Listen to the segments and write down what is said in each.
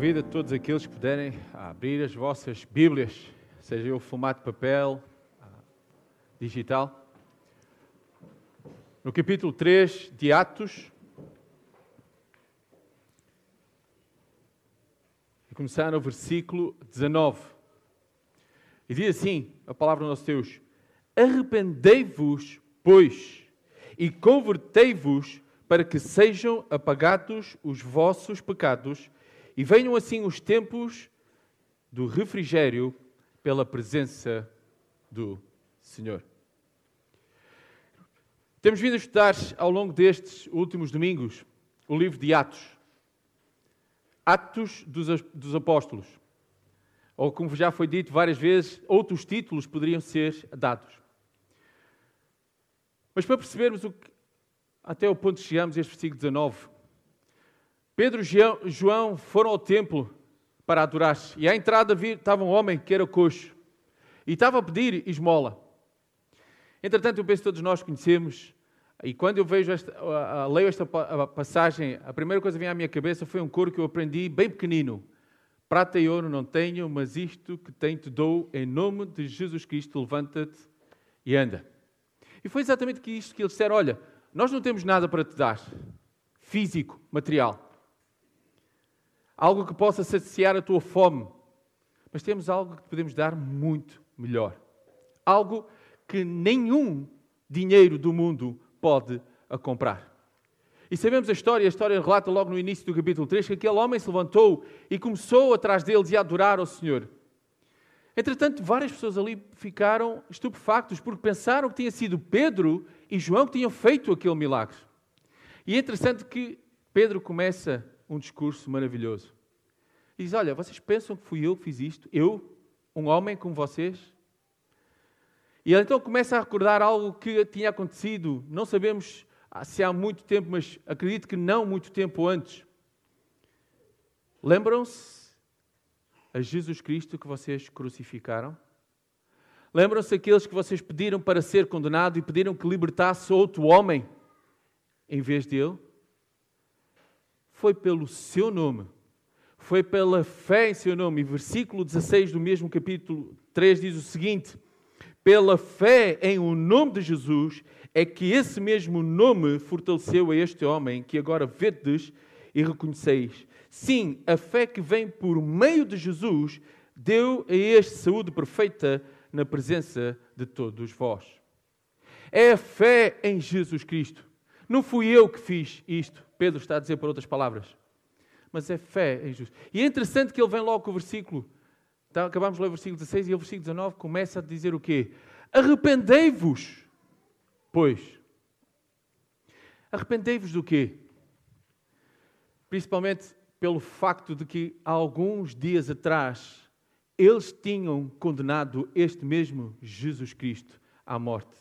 convido todos aqueles que puderem a abrir as vossas Bíblias, seja o formato papel, digital. No capítulo 3 de Atos, e começar no versículo 19. E diz assim a palavra do nosso Deus: Arrependei-vos, pois, e convertei-vos para que sejam apagados os vossos pecados e venham assim os tempos do refrigério pela presença do Senhor. Temos vindo a estudar ao longo destes últimos domingos o livro de Atos. Atos dos, dos Apóstolos. Ou, como já foi dito várias vezes, outros títulos poderiam ser dados. Mas para percebermos o que, até o ponto que chegamos, este versículo 19. Pedro e João foram ao templo para adorar. E à entrada estava um homem que era coxo. E estava a pedir esmola. Entretanto, eu penso que todos nós conhecemos. E quando eu vejo esta, leio esta passagem, a primeira coisa que vem à minha cabeça foi um coro que eu aprendi bem pequenino. Prata e ouro não tenho, mas isto que tenho te dou, em nome de Jesus Cristo, levanta-te e anda. E foi exatamente isto que eles disseram: olha, nós não temos nada para te dar, físico, material. Algo que possa saciar a tua fome. Mas temos algo que podemos dar muito melhor. Algo que nenhum dinheiro do mundo pode a comprar. E sabemos a história, a história relata logo no início do capítulo 3 que aquele homem se levantou e começou atrás deles a adorar ao Senhor. Entretanto, várias pessoas ali ficaram estupefactos porque pensaram que tinha sido Pedro e João que tinham feito aquele milagre. E é interessante que Pedro começa um discurso maravilhoso. E diz: Olha, vocês pensam que fui eu que fiz isto? Eu, um homem como vocês? E ele então começa a recordar algo que tinha acontecido, não sabemos se há muito tempo, mas acredito que não muito tempo antes. Lembram-se a Jesus Cristo que vocês crucificaram? Lembram-se aqueles que vocês pediram para ser condenado e pediram que libertasse outro homem em vez dele? Foi pelo seu nome, foi pela fé em seu nome. E versículo 16 do mesmo capítulo 3 diz o seguinte: Pela fé em o nome de Jesus é que esse mesmo nome fortaleceu a este homem que agora vedes e reconheceis. Sim, a fé que vem por meio de Jesus deu a este saúde perfeita na presença de todos vós. É a fé em Jesus Cristo. Não fui eu que fiz isto, Pedro está a dizer por outras palavras. Mas é fé em Jesus. E é interessante que ele vem logo com o versículo. Então, acabamos de ler o versículo 16 e o versículo 19 começa a dizer o quê? Arrependei-vos, pois. Arrependei-vos do quê? Principalmente pelo facto de que há alguns dias atrás eles tinham condenado este mesmo Jesus Cristo à morte.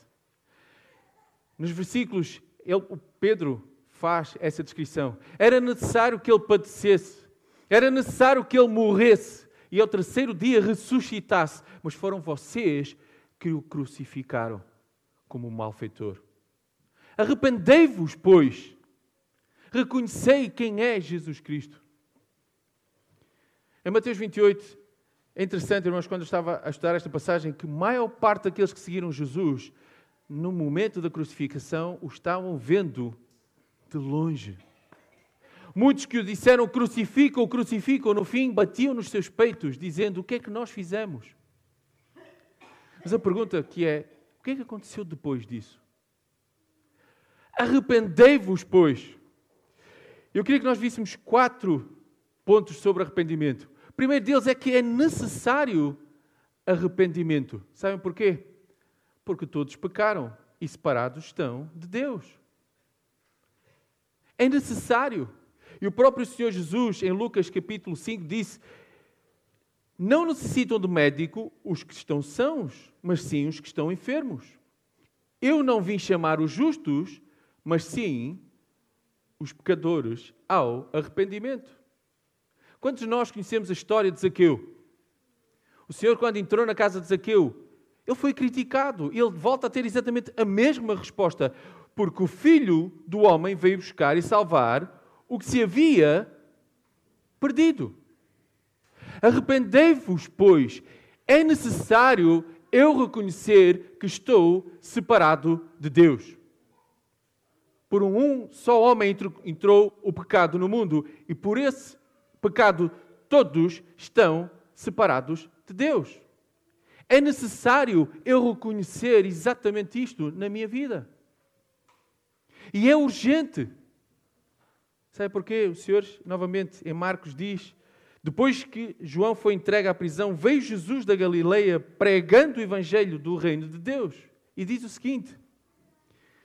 Nos versículos, ele, Pedro faz essa descrição. Era necessário que ele padecesse, era necessário que ele morresse e ao terceiro dia ressuscitasse, mas foram vocês que o crucificaram como um malfeitor. Arrependei-vos, pois, reconhecei quem é Jesus Cristo. Em Mateus 28, é interessante, irmãos, quando eu estava a estudar esta passagem, que maior parte daqueles que seguiram Jesus, no momento da crucificação, o estavam vendo de longe. Muitos que o disseram crucificam, crucificam, no fim batiam nos seus peitos, dizendo: O que é que nós fizemos? Mas a pergunta que é: O que é que aconteceu depois disso? Arrependei-vos, pois. Eu queria que nós víssemos quatro pontos sobre arrependimento. O primeiro deles é que é necessário arrependimento. Sabem porquê? Porque todos pecaram e separados estão de Deus. É necessário. E o próprio Senhor Jesus, em Lucas capítulo 5, disse: Não necessitam de médico os que estão sãos, mas sim os que estão enfermos. Eu não vim chamar os justos, mas sim os pecadores ao arrependimento. Quantos de nós conhecemos a história de Zaqueu? O Senhor, quando entrou na casa de Zaqueu, ele foi criticado. Ele volta a ter exatamente a mesma resposta, porque o filho do homem veio buscar e salvar o que se havia perdido. Arrependei-vos, pois. É necessário eu reconhecer que estou separado de Deus. Por um só homem entrou o pecado no mundo e por esse pecado todos estão separados de Deus. É necessário eu reconhecer exatamente isto na minha vida. E é urgente. Sabe porquê? O Senhor, novamente, em Marcos diz: depois que João foi entregue à prisão, veio Jesus da Galileia pregando o evangelho do reino de Deus. E diz o seguinte: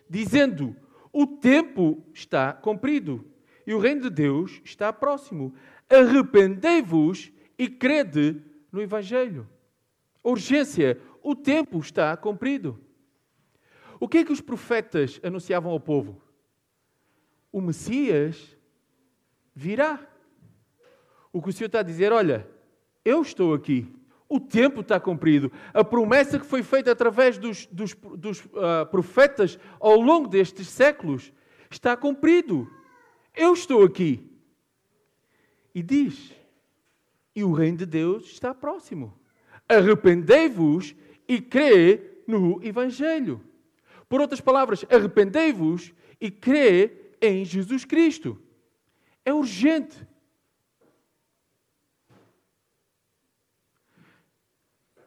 dizendo: O tempo está cumprido e o reino de Deus está próximo. Arrependei-vos e crede no evangelho. Urgência, o tempo está cumprido. O que é que os profetas anunciavam ao povo? O Messias virá. O que o Senhor está a dizer, olha, eu estou aqui, o tempo está cumprido. A promessa que foi feita através dos, dos, dos uh, profetas ao longo destes séculos está cumprido. Eu estou aqui. E diz: e o reino de Deus está próximo arrependei-vos e crê no Evangelho. Por outras palavras, arrependei-vos e crê em Jesus Cristo. É urgente.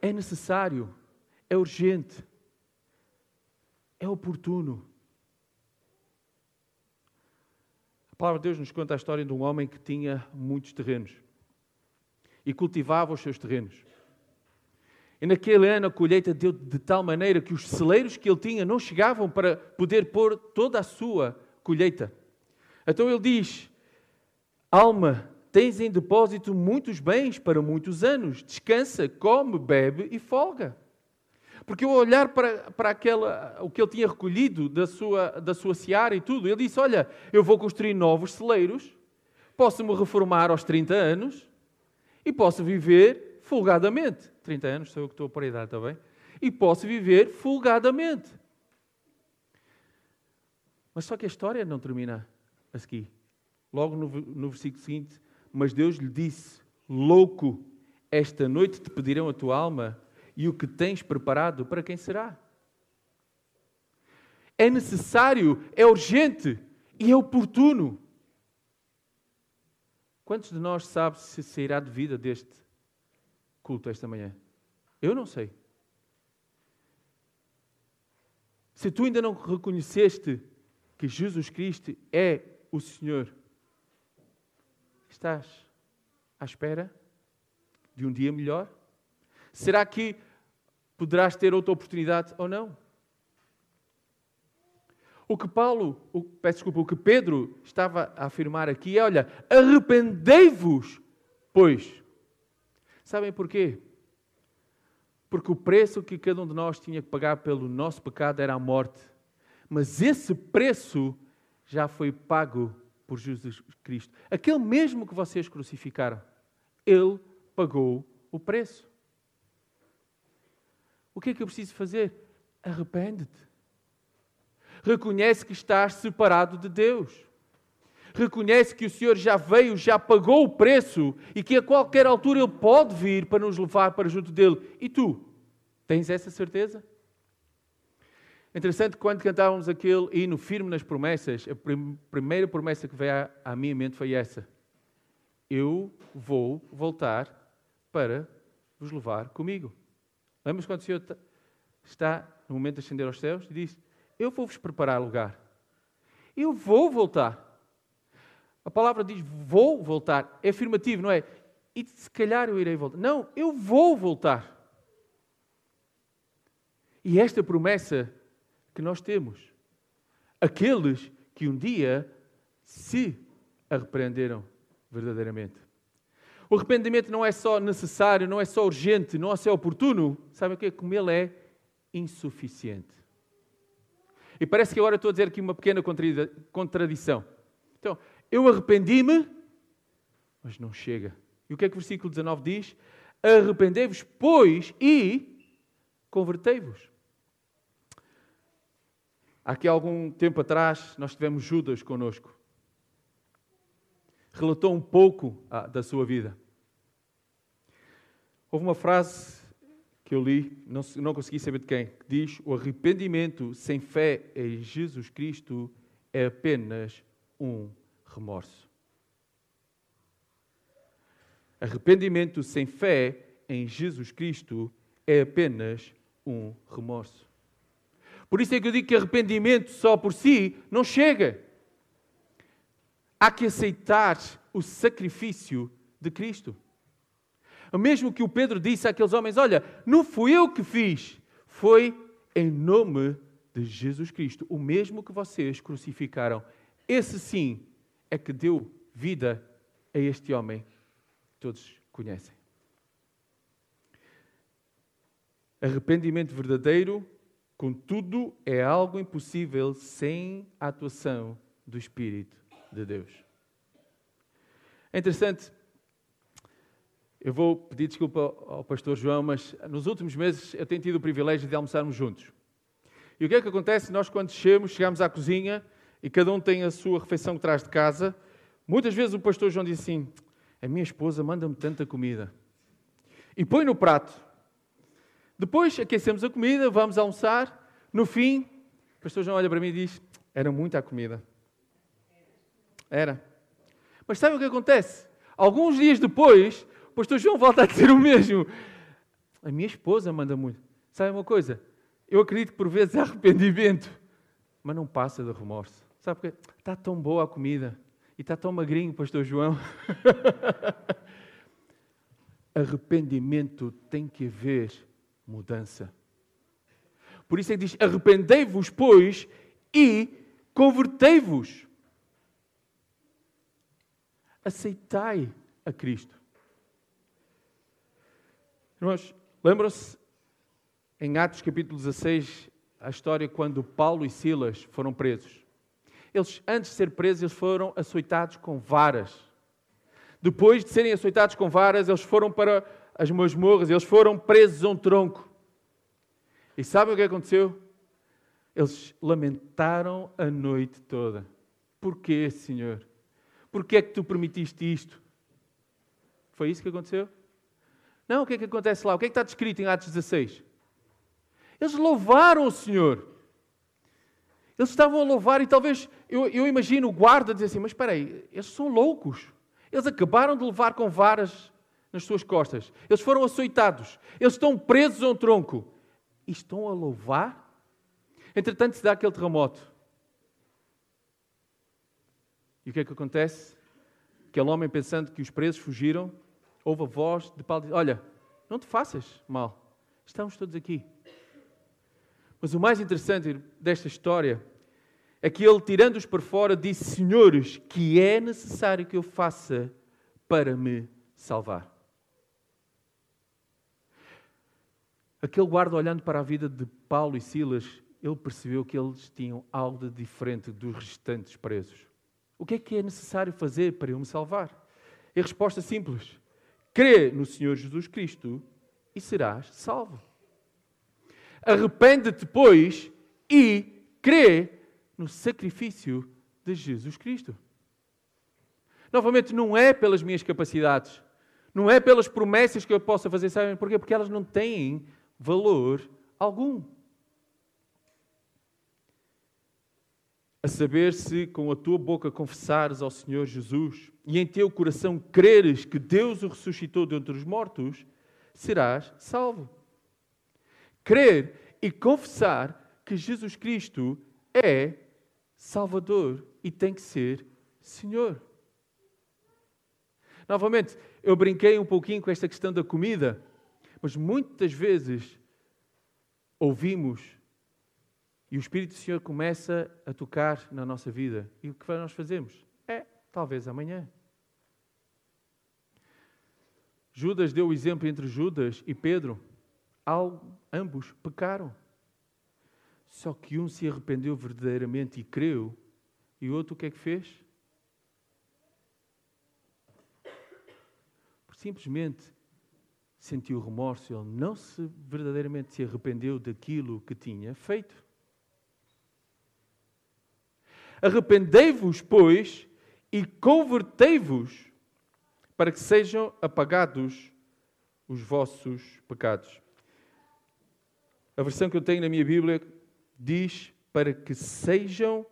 É necessário. É urgente. É oportuno. A palavra de Deus nos conta a história de um homem que tinha muitos terrenos e cultivava os seus terrenos. E naquele ano a colheita deu de tal maneira que os celeiros que ele tinha não chegavam para poder pôr toda a sua colheita. Então ele diz: Alma, tens em depósito muitos bens para muitos anos. Descansa, come, bebe e folga. Porque ao olhar para, para aquela, o que ele tinha recolhido da sua, da sua seara e tudo, ele disse: Olha, eu vou construir novos celeiros, posso me reformar aos 30 anos e posso viver folgadamente. 30 anos, sou eu que estou por a idade também, e posso viver folgadamente. Mas só que a história não termina aqui. Logo no, no versículo seguinte, mas Deus lhe disse: Louco, esta noite te pedirão a tua alma, e o que tens preparado, para quem será? É necessário, é urgente e é oportuno. Quantos de nós sabem se sairá de vida deste culto esta manhã? Eu não sei. Se tu ainda não reconheceste que Jesus Cristo é o Senhor, estás à espera de um dia melhor? Será que poderás ter outra oportunidade ou não? O que Paulo, o, peço desculpa, o que Pedro estava a afirmar aqui é: olha, arrependei-vos, pois Sabem porquê? Porque o preço que cada um de nós tinha que pagar pelo nosso pecado era a morte. Mas esse preço já foi pago por Jesus Cristo. Aquele mesmo que vocês crucificaram, ele pagou o preço. O que é que eu preciso fazer? Arrepende-te. Reconhece que estás separado de Deus reconhece que o Senhor já veio, já pagou o preço e que a qualquer altura Ele pode vir para nos levar para junto dele. E tu, tens essa certeza? Interessante, quando cantávamos aquele hino firme nas promessas, a prim primeira promessa que veio à, minha mente foi essa: Eu vou voltar para vos levar comigo. Lembras quando o Senhor está no momento de ascender aos céus e diz: Eu vou-vos preparar lugar. Eu vou voltar. A palavra diz vou voltar. É afirmativo, não é? E se calhar eu irei voltar. Não, eu vou voltar. E esta promessa que nós temos. Aqueles que um dia se arrependeram verdadeiramente. O arrependimento não é só necessário, não é só urgente, não é só oportuno. Sabe o que é? Como ele é insuficiente. E parece que agora estou a dizer aqui uma pequena contradição. Então, eu arrependi-me, mas não chega. E o que é que o versículo 19 diz? Arrependei-vos, pois, e convertei-vos. Aqui algum tempo atrás, nós tivemos Judas conosco. Relatou um pouco ah, da sua vida. Houve uma frase que eu li, não, não consegui saber de quem, que diz: O arrependimento sem fé em Jesus Cristo é apenas um remorso. Arrependimento sem fé em Jesus Cristo é apenas um remorso. Por isso é que eu digo que arrependimento só por si não chega. Há que aceitar o sacrifício de Cristo. O mesmo que o Pedro disse àqueles homens: Olha, não fui eu que fiz, foi em nome de Jesus Cristo, o mesmo que vocês crucificaram. Esse sim é que deu vida a este homem que todos conhecem. Arrependimento verdadeiro, contudo, é algo impossível sem a atuação do Espírito de Deus. É interessante eu vou pedir desculpa ao pastor João, mas nos últimos meses eu tenho tido o privilégio de almoçarmos juntos. E o que é que acontece? Nós, quando chegamos, chegamos à cozinha e cada um tem a sua refeição que traz de casa. Muitas vezes o pastor João diz assim: A minha esposa manda-me tanta comida. E põe no prato. Depois aquecemos a comida, vamos almoçar. No fim, o pastor João olha para mim e diz: Era muita a comida. Era. Mas sabe o que acontece? Alguns dias depois, pastor João volta a dizer o mesmo. A minha esposa manda muito. Sabe uma coisa? Eu acredito que por vezes há arrependimento, mas não passa de remorso. Sabe porque está tão boa a comida e está tão magrinho, pastor João. arrependimento tem que haver mudança. Por isso é que diz: arrependei-vos, pois, e convertei-vos. Aceitai a Cristo. Irmãos, lembram-se em Atos capítulo 16 a história quando Paulo e Silas foram presos. Eles, antes de ser presos, eles foram açoitados com varas. Depois de serem açoitados com varas, eles foram para as masmorras, eles foram presos a um tronco. E sabem o que aconteceu? Eles lamentaram a noite toda. Porquê, Senhor? Porquê é que tu permitiste isto? Foi isso que aconteceu? Não, o que é que acontece lá? O que é que está descrito em Atos 16? Eles louvaram o Senhor. Eles estavam a louvar e talvez, eu, eu imagino o guarda dizer assim, mas espera aí, eles são loucos. Eles acabaram de levar com varas nas suas costas. Eles foram açoitados. Eles estão presos a um tronco. E estão a louvar? Entretanto, se dá aquele terremoto. E o que é que acontece? Aquele homem pensando que os presos fugiram, ouve a voz de Paulo diz: Olha, não te faças mal, estamos todos aqui. Mas o mais interessante desta história é que ele, tirando-os para fora, disse: Senhores, que é necessário que eu faça para me salvar. Aquele guarda, olhando para a vida de Paulo e Silas, ele percebeu que eles tinham algo de diferente dos restantes presos. O que é que é necessário fazer para eu me salvar? E a resposta simples: crê no Senhor Jesus Cristo e serás salvo. Arrepende-te, pois, e crê no sacrifício de Jesus Cristo. Novamente, não é pelas minhas capacidades, não é pelas promessas que eu possa fazer, sabem porquê? Porque elas não têm valor algum. a saber se com a tua boca confessares ao Senhor Jesus e em teu coração creres que Deus o ressuscitou dentre os mortos, serás salvo. Crer e confessar que Jesus Cristo é Salvador e tem que ser Senhor. Novamente, eu brinquei um pouquinho com esta questão da comida, mas muitas vezes ouvimos e o Espírito do Senhor começa a tocar na nossa vida. E o que nós fazemos? É, talvez amanhã. Judas deu o exemplo entre Judas e Pedro. Ambos pecaram. Só que um se arrependeu verdadeiramente e creu, e o outro o que é que fez? Simplesmente sentiu remorso, ele não se verdadeiramente se arrependeu daquilo que tinha feito. Arrependei-vos, pois, e convertei-vos, para que sejam apagados os vossos pecados. A versão que eu tenho na minha Bíblia diz para que sejam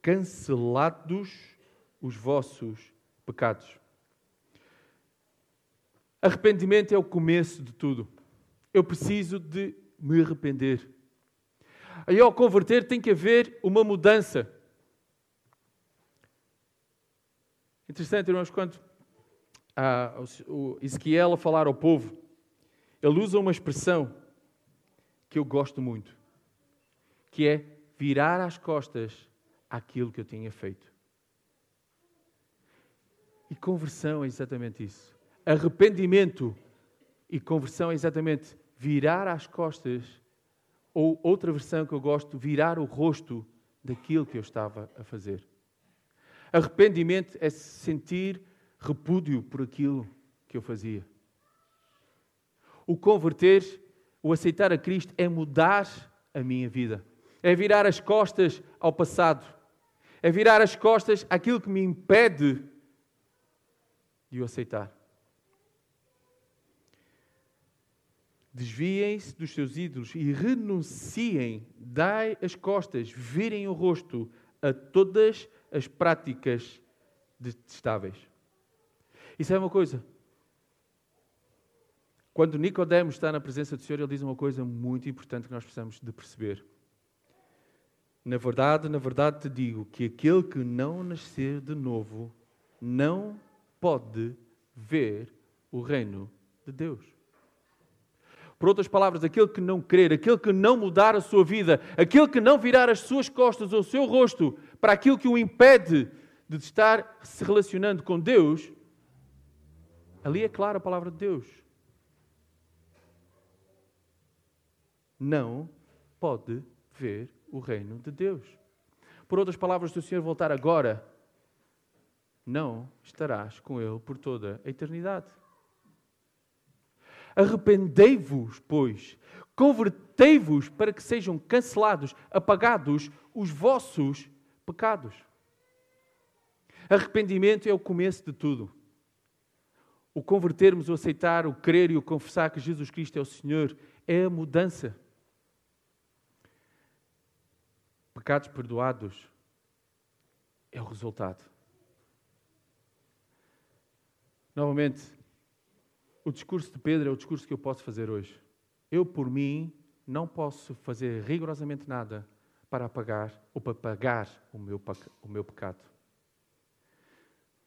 cancelados os vossos pecados. Arrependimento é o começo de tudo. Eu preciso de me arrepender. Aí, ao converter, tem que haver uma mudança. Interessante, irmãos, quando ah, o Ezequiel a falar ao povo, ele usa uma expressão que eu gosto muito, que é virar as costas àquilo que eu tinha feito. E conversão é exatamente isso. Arrependimento e conversão é exatamente virar as costas, ou outra versão que eu gosto, virar o rosto daquilo que eu estava a fazer. Arrependimento é sentir repúdio por aquilo que eu fazia. O converter, o aceitar a Cristo é mudar a minha vida. É virar as costas ao passado. É virar as costas àquilo que me impede de o aceitar. Desviem-se dos seus ídolos e renunciem, dai as costas, virem o rosto a todas as práticas detestáveis. Isso é uma coisa. Quando Nicodemos está na presença do Senhor, ele diz uma coisa muito importante que nós precisamos de perceber. Na verdade, na verdade te digo que aquele que não nascer de novo não pode ver o reino de Deus. Por outras palavras, aquele que não crer, aquele que não mudar a sua vida, aquele que não virar as suas costas ou o seu rosto para aquilo que o impede de estar se relacionando com Deus, ali é clara a palavra de Deus. Não pode ver o reino de Deus. Por outras palavras, se o Senhor voltar agora, não estarás com Ele por toda a eternidade. Arrependei-vos, pois, convertei-vos para que sejam cancelados, apagados os vossos pecados. Arrependimento é o começo de tudo. O convertermos, o aceitar, o crer e o confessar que Jesus Cristo é o Senhor é a mudança. Pecados perdoados é o resultado. Novamente, o discurso de Pedro é o discurso que eu posso fazer hoje. Eu, por mim, não posso fazer rigorosamente nada para apagar ou para pagar o meu, o meu pecado.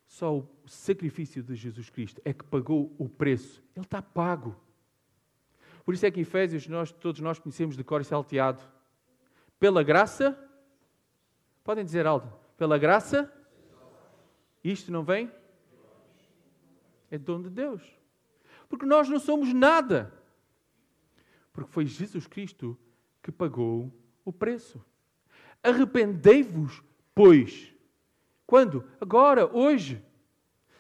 Só o sacrifício de Jesus Cristo é que pagou o preço. Ele está pago. Por isso é que em Efésios nós, todos nós conhecemos de cor e salteado. Pela graça, podem dizer alto, pela graça, isto não vem? É dom de Deus. Porque nós não somos nada. Porque foi Jesus Cristo que pagou o preço. Arrependei-vos, pois. Quando? Agora, hoje.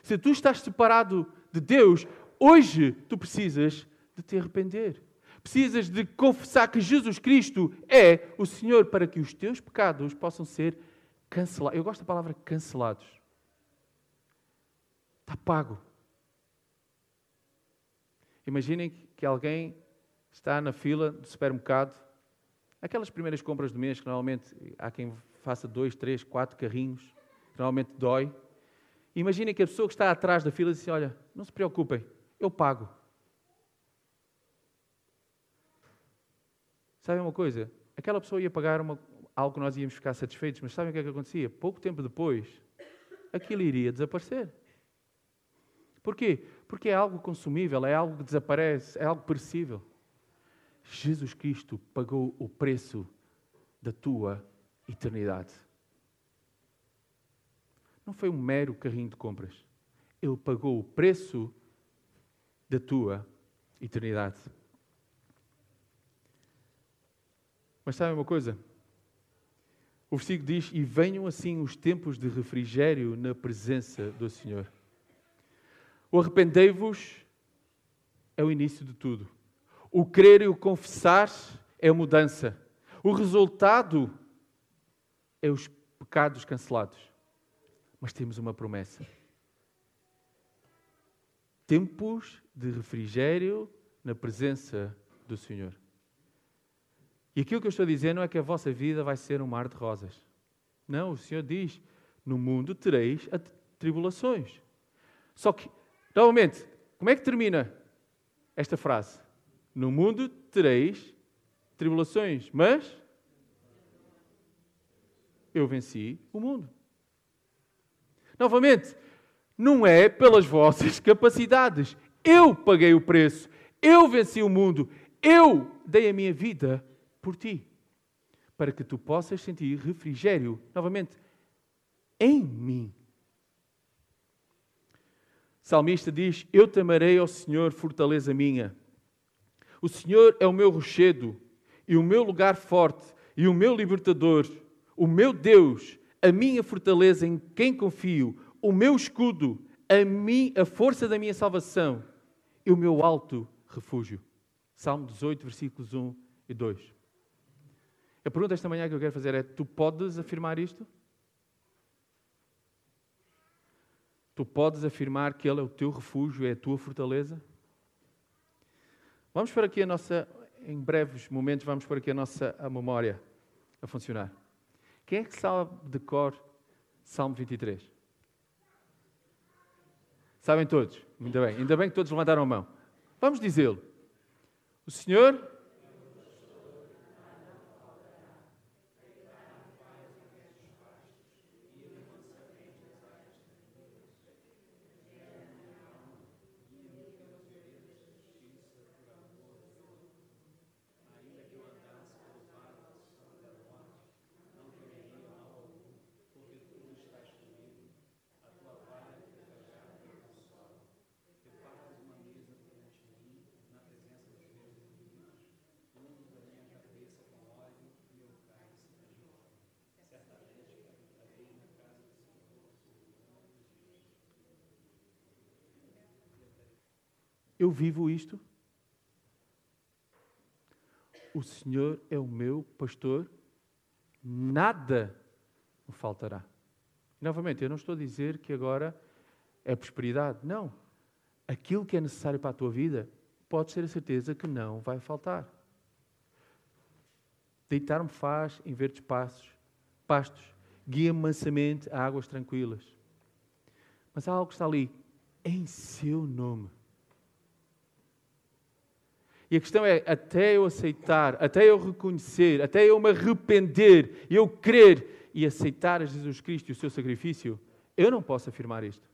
Se tu estás separado de Deus, hoje tu precisas de te arrepender. Precisas de confessar que Jesus Cristo é o Senhor para que os teus pecados possam ser cancelados. Eu gosto da palavra cancelados. Está pago. Imaginem que alguém está na fila do supermercado, aquelas primeiras compras do mês, que normalmente há quem faça dois, três, quatro carrinhos, que normalmente dói. Imaginem que a pessoa que está atrás da fila diz: Olha, não se preocupem, eu pago. Sabem uma coisa? Aquela pessoa ia pagar uma, algo que nós íamos ficar satisfeitos, mas sabem o que é que acontecia? Pouco tempo depois, aquilo iria desaparecer. Porquê? Porque é algo consumível, é algo que desaparece, é algo perecível. Jesus Cristo pagou o preço da tua eternidade. Não foi um mero carrinho de compras. Ele pagou o preço da tua eternidade. Mas sabem uma coisa? O versículo diz: E venham assim os tempos de refrigério na presença do Senhor. O arrependei-vos é o início de tudo. O crer e o confessar é a mudança. O resultado é os pecados cancelados. Mas temos uma promessa. tempos de refrigério na presença do Senhor. E aquilo que eu estou não é que a vossa vida vai ser um mar de rosas. Não, o Senhor diz: no mundo tereis tribulações. Só que, novamente, como é que termina esta frase? No mundo tereis tribulações, mas eu venci o mundo. Novamente, não é pelas vossas capacidades. Eu paguei o preço, eu venci o mundo, eu dei a minha vida por ti, para que tu possas sentir refrigério, novamente, em mim. O salmista diz: Eu temerei ao Senhor, fortaleza minha. O Senhor é o meu rochedo e o meu lugar forte e o meu libertador, o meu Deus, a minha fortaleza em quem confio, o meu escudo, a, mim, a força da minha salvação e o meu alto refúgio. Salmo 18, versículos 1 e 2. A pergunta esta manhã que eu quero fazer é: tu podes afirmar isto? Tu podes afirmar que Ele é o teu refúgio, é a tua fortaleza? Vamos para aqui a nossa, em breves momentos, vamos para aqui a nossa a memória a funcionar. Quem é que sabe de cor Salmo 23? Sabem todos? Muito bem. Ainda bem que todos levantaram a mão. Vamos dizê-lo. O Senhor Eu vivo isto. O Senhor é o meu pastor, nada me faltará. Novamente, eu não estou a dizer que agora é prosperidade. Não. Aquilo que é necessário para a tua vida, pode ser a certeza que não vai faltar. Deitar-me faz em verdes passos, pastos, guia-me mansamente a águas tranquilas. Mas há algo que está ali, em seu nome. E a questão é, até eu aceitar, até eu reconhecer, até eu me arrepender, eu crer e aceitar Jesus Cristo e o seu sacrifício, eu não posso afirmar isto.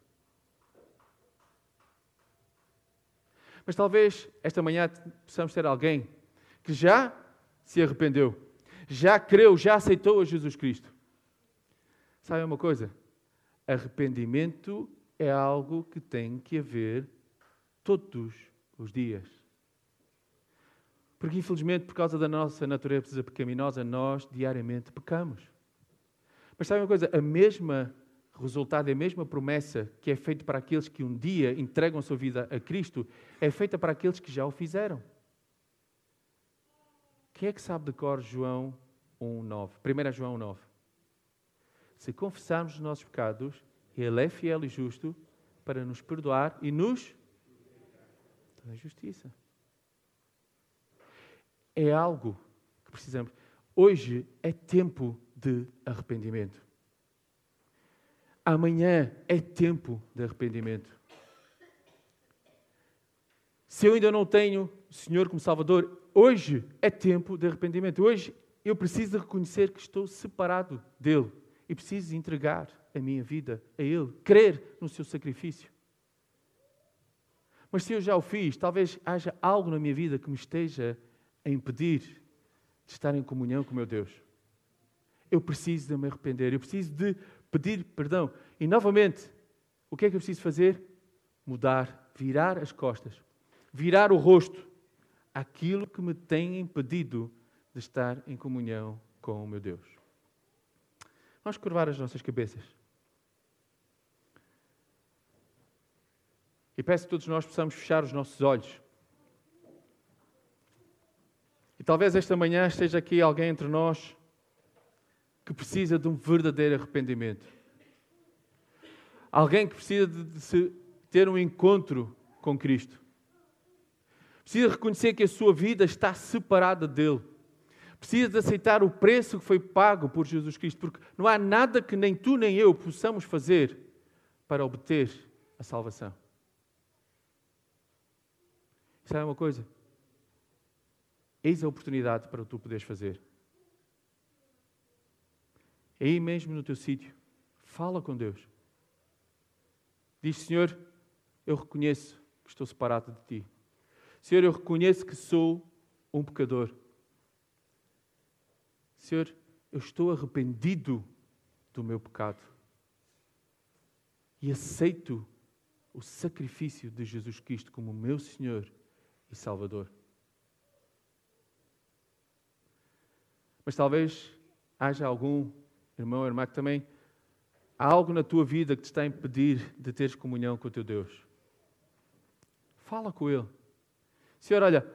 Mas talvez esta manhã possamos ter alguém que já se arrependeu, já creu, já aceitou a Jesus Cristo. Sabe uma coisa? Arrependimento é algo que tem que haver todos os dias. Porque, infelizmente, por causa da nossa natureza pecaminosa, nós diariamente pecamos. Mas sabe uma coisa? A mesma resultado, a mesma promessa que é feita para aqueles que um dia entregam a sua vida a Cristo, é feita para aqueles que já o fizeram. Quem é que sabe de cor João 1,9? 1 João 9. Se confessarmos os nossos pecados, Ele é fiel e justo para nos perdoar e nos da justiça é algo que precisamos. Hoje é tempo de arrependimento. Amanhã é tempo de arrependimento. Se eu ainda não tenho o Senhor como Salvador, hoje é tempo de arrependimento. Hoje eu preciso reconhecer que estou separado dele e preciso entregar a minha vida a Ele, crer no seu sacrifício. Mas se eu já o fiz, talvez haja algo na minha vida que me esteja a impedir de estar em comunhão com o meu Deus. Eu preciso de me arrepender, eu preciso de pedir perdão. E novamente, o que é que eu preciso fazer? Mudar, virar as costas, virar o rosto àquilo que me tem impedido de estar em comunhão com o meu Deus. Vamos curvar as nossas cabeças. E peço que todos nós possamos fechar os nossos olhos. E talvez esta manhã esteja aqui alguém entre nós que precisa de um verdadeiro arrependimento. Alguém que precisa de, ter um encontro com Cristo. Precisa reconhecer que a sua vida está separada dele. Precisa de aceitar o preço que foi pago por Jesus Cristo, porque não há nada que nem tu nem eu possamos fazer para obter a salvação. Sabe uma coisa? Eis a oportunidade para tu poderes fazer. Aí mesmo no teu sítio, fala com Deus. Diz, Senhor, eu reconheço que estou separado de ti. Senhor, eu reconheço que sou um pecador. Senhor, eu estou arrependido do meu pecado e aceito o sacrifício de Jesus Cristo como meu Senhor e Salvador. Mas talvez haja algum irmão ou irmã que também há algo na tua vida que te está a impedir de teres comunhão com o teu Deus. Fala com Ele. Senhor, olha,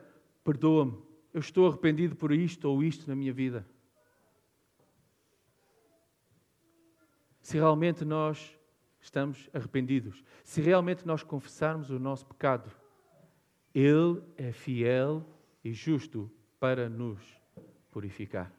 perdoa-me, eu estou arrependido por isto ou isto na minha vida. Se realmente nós estamos arrependidos, se realmente nós confessarmos o nosso pecado, ele é fiel e justo para nos purificar.